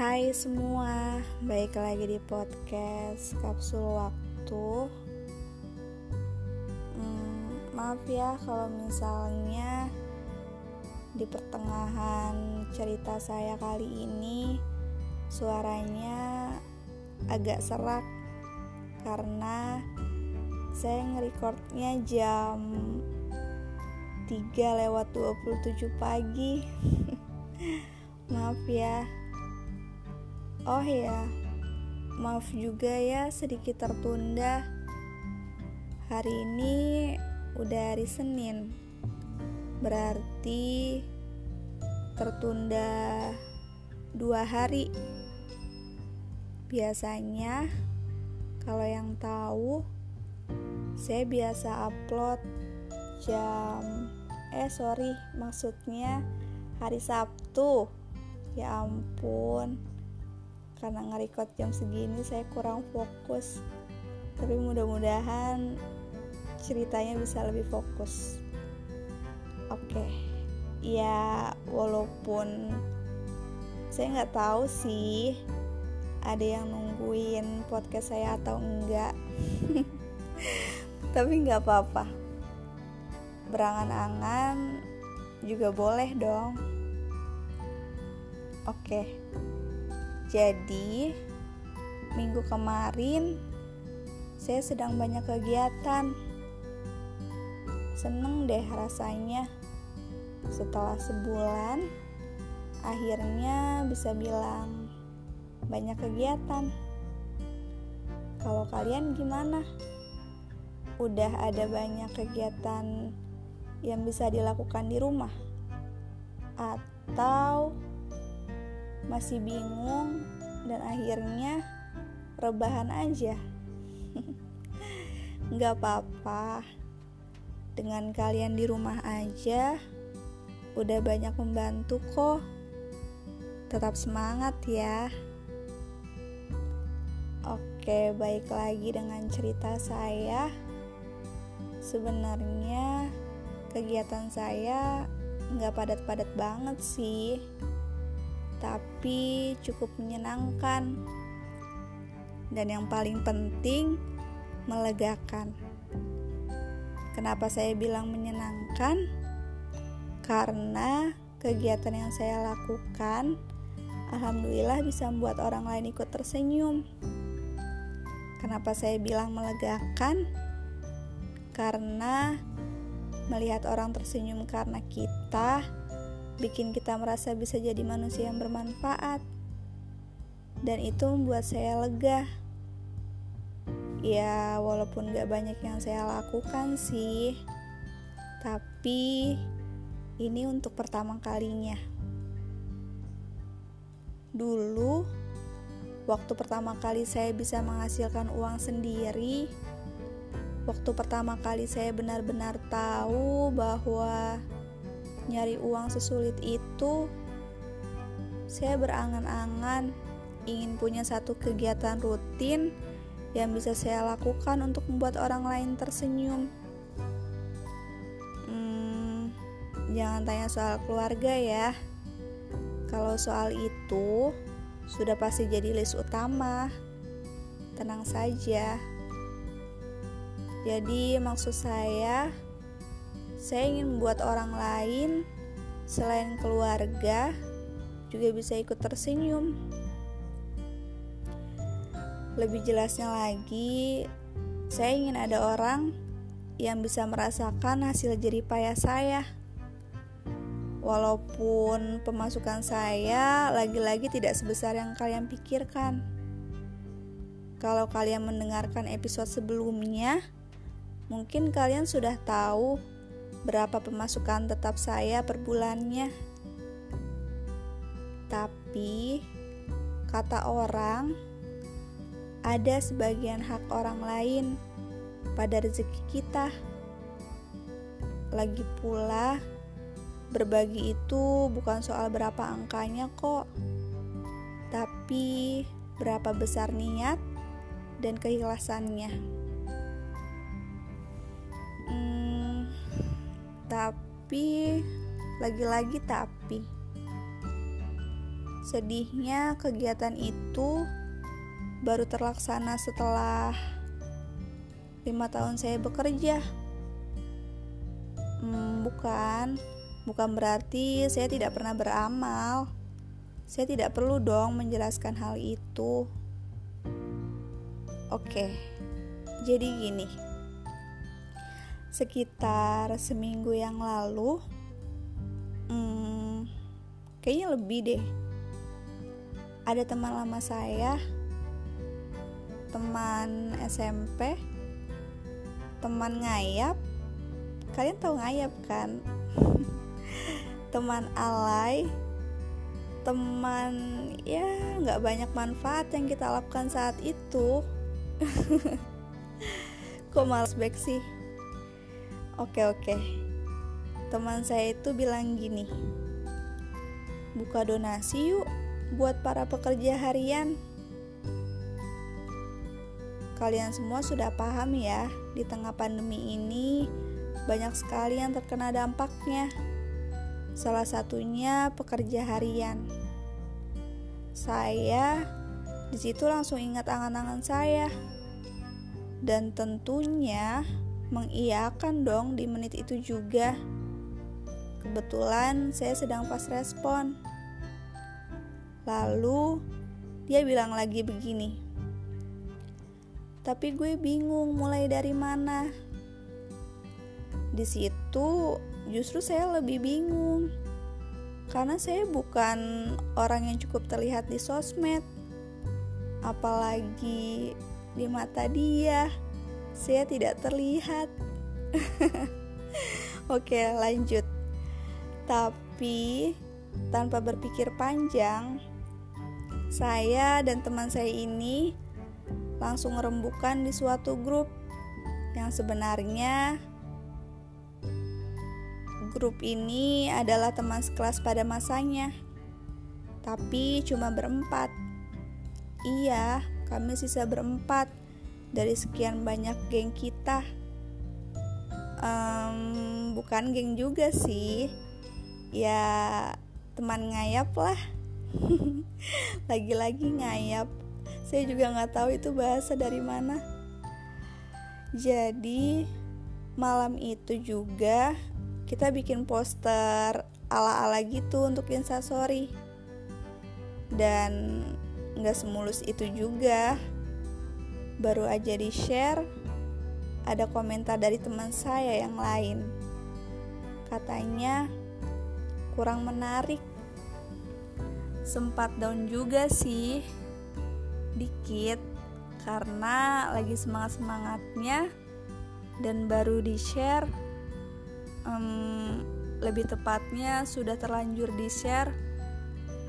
Hai semua, baik lagi di podcast Kapsul Waktu. Hmm, maaf ya kalau misalnya di pertengahan cerita saya kali ini suaranya agak serak karena saya ngerekordnya jam 3 lewat 27 pagi. Maaf ya. Oh ya, maaf juga ya sedikit tertunda. Hari ini udah hari Senin, berarti tertunda dua hari. Biasanya, kalau yang tahu, saya biasa upload jam eh sorry maksudnya hari Sabtu ya ampun karena nge-record jam segini saya kurang fokus tapi mudah-mudahan ceritanya bisa lebih fokus oke okay. ya walaupun saya nggak tahu sih ada yang nungguin podcast saya atau enggak tapi nggak apa-apa berangan-angan juga boleh dong oke okay. Jadi, minggu kemarin saya sedang banyak kegiatan. Seneng deh rasanya. Setelah sebulan, akhirnya bisa bilang banyak kegiatan. Kalau kalian gimana? Udah ada banyak kegiatan yang bisa dilakukan di rumah? Atau masih bingung dan akhirnya rebahan aja. Nggak apa-apa. Dengan kalian di rumah aja udah banyak membantu kok. Tetap semangat ya. Oke baik lagi dengan cerita saya. Sebenarnya kegiatan saya nggak padat-padat banget sih tapi cukup menyenangkan. Dan yang paling penting, melegakan. Kenapa saya bilang menyenangkan? Karena kegiatan yang saya lakukan, alhamdulillah bisa membuat orang lain ikut tersenyum. Kenapa saya bilang melegakan? Karena melihat orang tersenyum karena kita bikin kita merasa bisa jadi manusia yang bermanfaat. Dan itu membuat saya lega. Ya, walaupun gak banyak yang saya lakukan sih, tapi ini untuk pertama kalinya. Dulu, waktu pertama kali saya bisa menghasilkan uang sendiri, waktu pertama kali saya benar-benar tahu bahwa nyari uang sesulit itu, saya berangan-angan ingin punya satu kegiatan rutin yang bisa saya lakukan untuk membuat orang lain tersenyum. Hmm, jangan tanya soal keluarga ya. Kalau soal itu sudah pasti jadi list utama. Tenang saja. Jadi maksud saya saya ingin membuat orang lain selain keluarga juga bisa ikut tersenyum. Lebih jelasnya lagi, saya ingin ada orang yang bisa merasakan hasil jerih payah saya. Walaupun pemasukan saya lagi-lagi tidak sebesar yang kalian pikirkan. Kalau kalian mendengarkan episode sebelumnya, mungkin kalian sudah tahu berapa pemasukan tetap saya per bulannya. Tapi kata orang ada sebagian hak orang lain pada rezeki kita. Lagi pula, berbagi itu bukan soal berapa angkanya kok, tapi berapa besar niat dan keikhlasannya. Tapi lagi-lagi tapi Sedihnya kegiatan itu baru terlaksana setelah lima tahun saya bekerja. Hmm, bukan, bukan berarti saya tidak pernah beramal. Saya tidak perlu dong menjelaskan hal itu. Oke, jadi gini, sekitar seminggu yang lalu, hmm, kayaknya lebih deh. Ada teman lama saya teman SMP teman ngayap. Kalian tahu ngayap kan? Teman alay teman ya nggak banyak manfaat yang kita lakukan saat itu. Kok males back sih oke oke teman saya itu bilang gini buka donasi yuk buat para pekerja harian Kalian semua sudah paham ya, di tengah pandemi ini banyak sekali yang terkena dampaknya. Salah satunya pekerja harian. Saya di situ langsung ingat angan-angan saya. Dan tentunya mengiyakan dong di menit itu juga. Kebetulan saya sedang pas respon. Lalu dia bilang lagi begini tapi gue bingung mulai dari mana. Di situ justru saya lebih bingung. Karena saya bukan orang yang cukup terlihat di sosmed. Apalagi di mata dia, saya tidak terlihat. Oke, lanjut. Tapi tanpa berpikir panjang, saya dan teman saya ini langsung rembukan di suatu grup yang sebenarnya grup ini adalah teman sekelas pada masanya, tapi cuma berempat. Iya, kami sisa berempat dari sekian banyak geng kita. Um, bukan geng juga sih, ya teman ngayap lah. Lagi-lagi ngayap. Saya juga nggak tahu itu bahasa dari mana. Jadi malam itu juga kita bikin poster ala-ala gitu untuk instastory dan nggak semulus itu juga baru aja di share ada komentar dari teman saya yang lain. Katanya kurang menarik. Sempat down juga sih dikit karena lagi semangat-semangatnya dan baru di-share um, lebih tepatnya sudah terlanjur di-share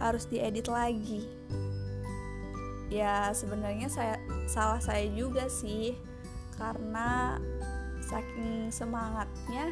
harus diedit lagi. Ya sebenarnya saya salah saya juga sih karena saking semangatnya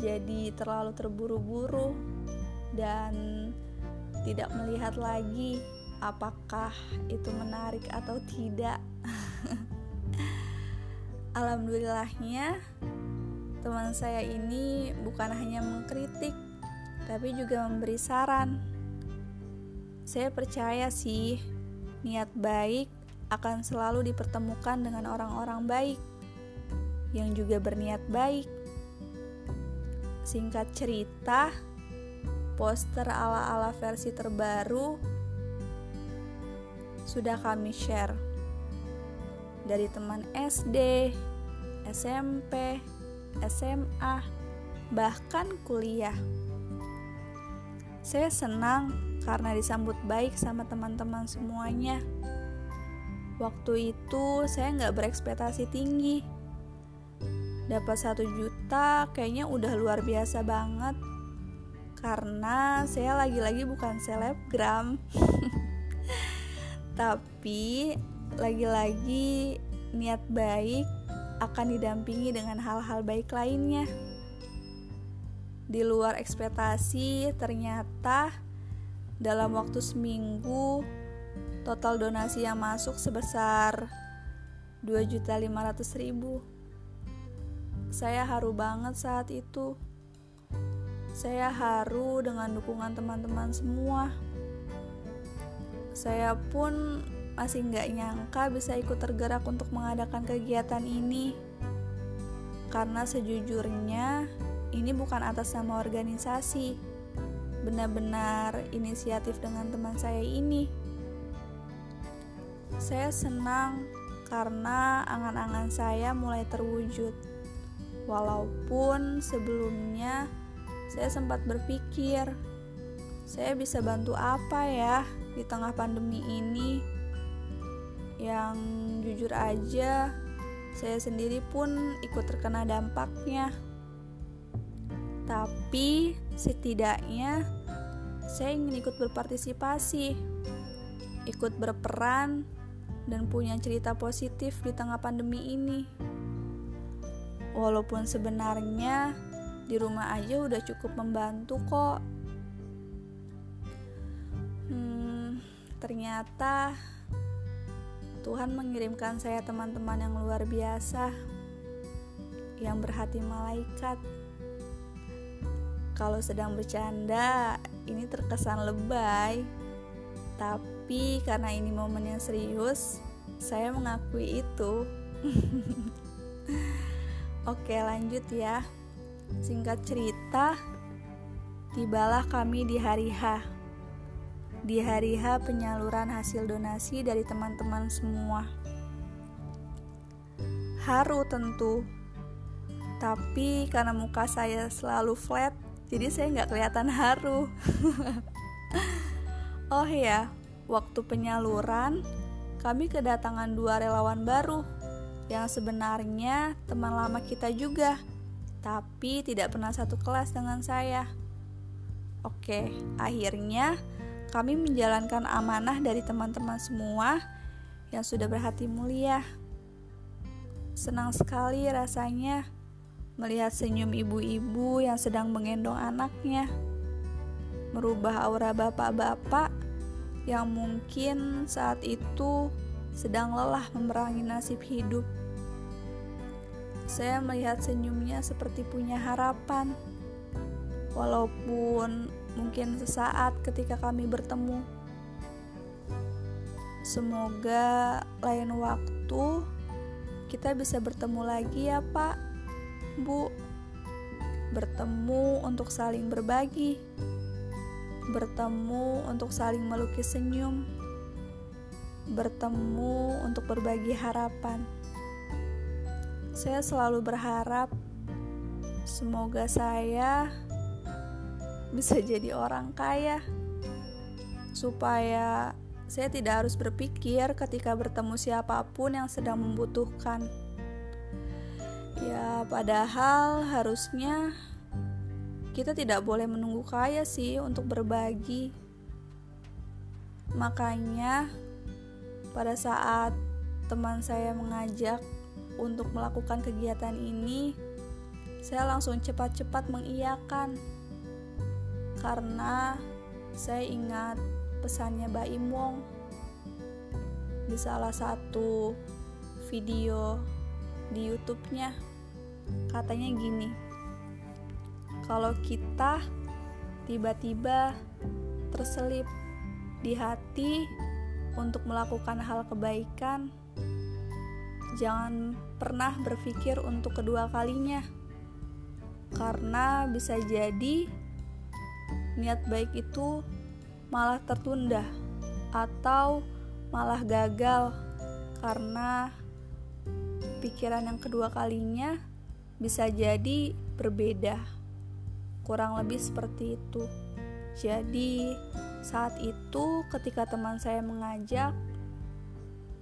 jadi terlalu terburu-buru dan tidak melihat lagi apakah itu menarik atau tidak. Alhamdulillahnya, teman saya ini bukan hanya mengkritik, tapi juga memberi saran. Saya percaya sih, niat baik akan selalu dipertemukan dengan orang-orang baik yang juga berniat baik. Singkat cerita, poster ala-ala versi terbaru sudah kami share dari teman SD, SMP, SMA, bahkan kuliah. Saya senang karena disambut baik sama teman-teman semuanya. Waktu itu saya nggak berekspektasi tinggi. Dapat satu juta kayaknya udah luar biasa banget. Karena saya lagi-lagi bukan selebgram. tapi lagi-lagi niat baik akan didampingi dengan hal-hal baik lainnya. Di luar ekspektasi, ternyata dalam waktu seminggu total donasi yang masuk sebesar 2.500.000. Saya haru banget saat itu. Saya haru dengan dukungan teman-teman semua Saya pun masih nggak nyangka bisa ikut tergerak untuk mengadakan kegiatan ini. Karena sejujurnya ini bukan atas nama organisasi, benar-benar inisiatif dengan teman saya ini. Saya senang karena angan-angan saya mulai terwujud. Walaupun sebelumnya saya sempat berpikir, saya bisa bantu apa ya di tengah pandemi ini? yang jujur aja saya sendiri pun ikut terkena dampaknya. Tapi setidaknya saya ingin ikut berpartisipasi, ikut berperan dan punya cerita positif di tengah pandemi ini. Walaupun sebenarnya di rumah aja udah cukup membantu kok. Hmm, ternyata Tuhan mengirimkan saya teman-teman yang luar biasa, yang berhati malaikat. Kalau sedang bercanda, ini terkesan lebay, tapi karena ini momen yang serius, saya mengakui itu. Oke, lanjut ya. Singkat cerita, tibalah kami di hari H di hari H penyaluran hasil donasi dari teman-teman semua. Haru tentu, tapi karena muka saya selalu flat, jadi saya nggak kelihatan haru. oh ya, waktu penyaluran kami kedatangan dua relawan baru yang sebenarnya teman lama kita juga, tapi tidak pernah satu kelas dengan saya. Oke, akhirnya kami menjalankan amanah dari teman-teman semua yang sudah berhati mulia. Senang sekali rasanya melihat senyum ibu-ibu yang sedang menggendong anaknya, merubah aura bapak-bapak yang mungkin saat itu sedang lelah memerangi nasib hidup. Saya melihat senyumnya seperti punya harapan, walaupun mungkin sesaat ketika kami bertemu. Semoga lain waktu kita bisa bertemu lagi ya, Pak, Bu. Bertemu untuk saling berbagi, bertemu untuk saling melukis senyum, bertemu untuk berbagi harapan. Saya selalu berharap semoga saya bisa jadi orang kaya supaya saya tidak harus berpikir ketika bertemu siapa pun yang sedang membutuhkan. Ya, padahal harusnya kita tidak boleh menunggu kaya sih untuk berbagi. Makanya, pada saat teman saya mengajak untuk melakukan kegiatan ini, saya langsung cepat-cepat mengiyakan karena saya ingat pesannya Mbak Imwong di salah satu video di YouTube-nya. Katanya gini, kalau kita tiba-tiba terselip di hati untuk melakukan hal kebaikan, jangan pernah berpikir untuk kedua kalinya, karena bisa jadi niat baik itu malah tertunda atau malah gagal karena pikiran yang kedua kalinya bisa jadi berbeda. Kurang lebih seperti itu. Jadi, saat itu ketika teman saya mengajak,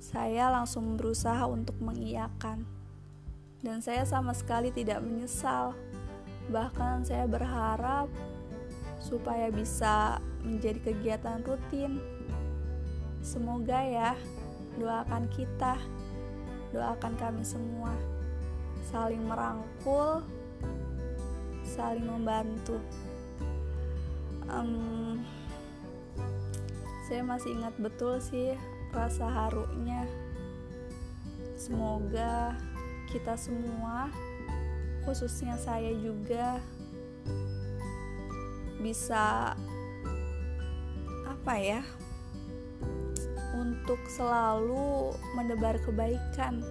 saya langsung berusaha untuk mengiyakan. Dan saya sama sekali tidak menyesal. Bahkan saya berharap supaya bisa menjadi kegiatan rutin. Semoga ya, doakan kita, doakan kami semua, saling merangkul, saling membantu. Um, saya masih ingat betul sih rasa harunya. Semoga kita semua, khususnya saya juga, bisa apa ya untuk selalu menebar kebaikan.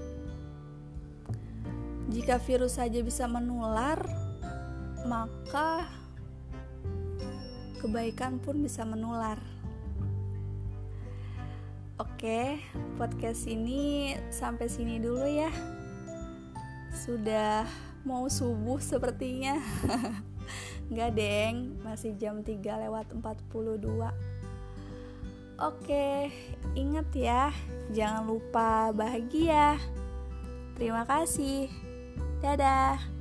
Jika virus saja bisa menular, maka kebaikan pun bisa menular. Oke, podcast ini sampai sini dulu ya. Sudah mau subuh sepertinya. Enggak, Deng. Masih jam 3 lewat 42. Oke, ingat ya, jangan lupa bahagia. Terima kasih. Dadah.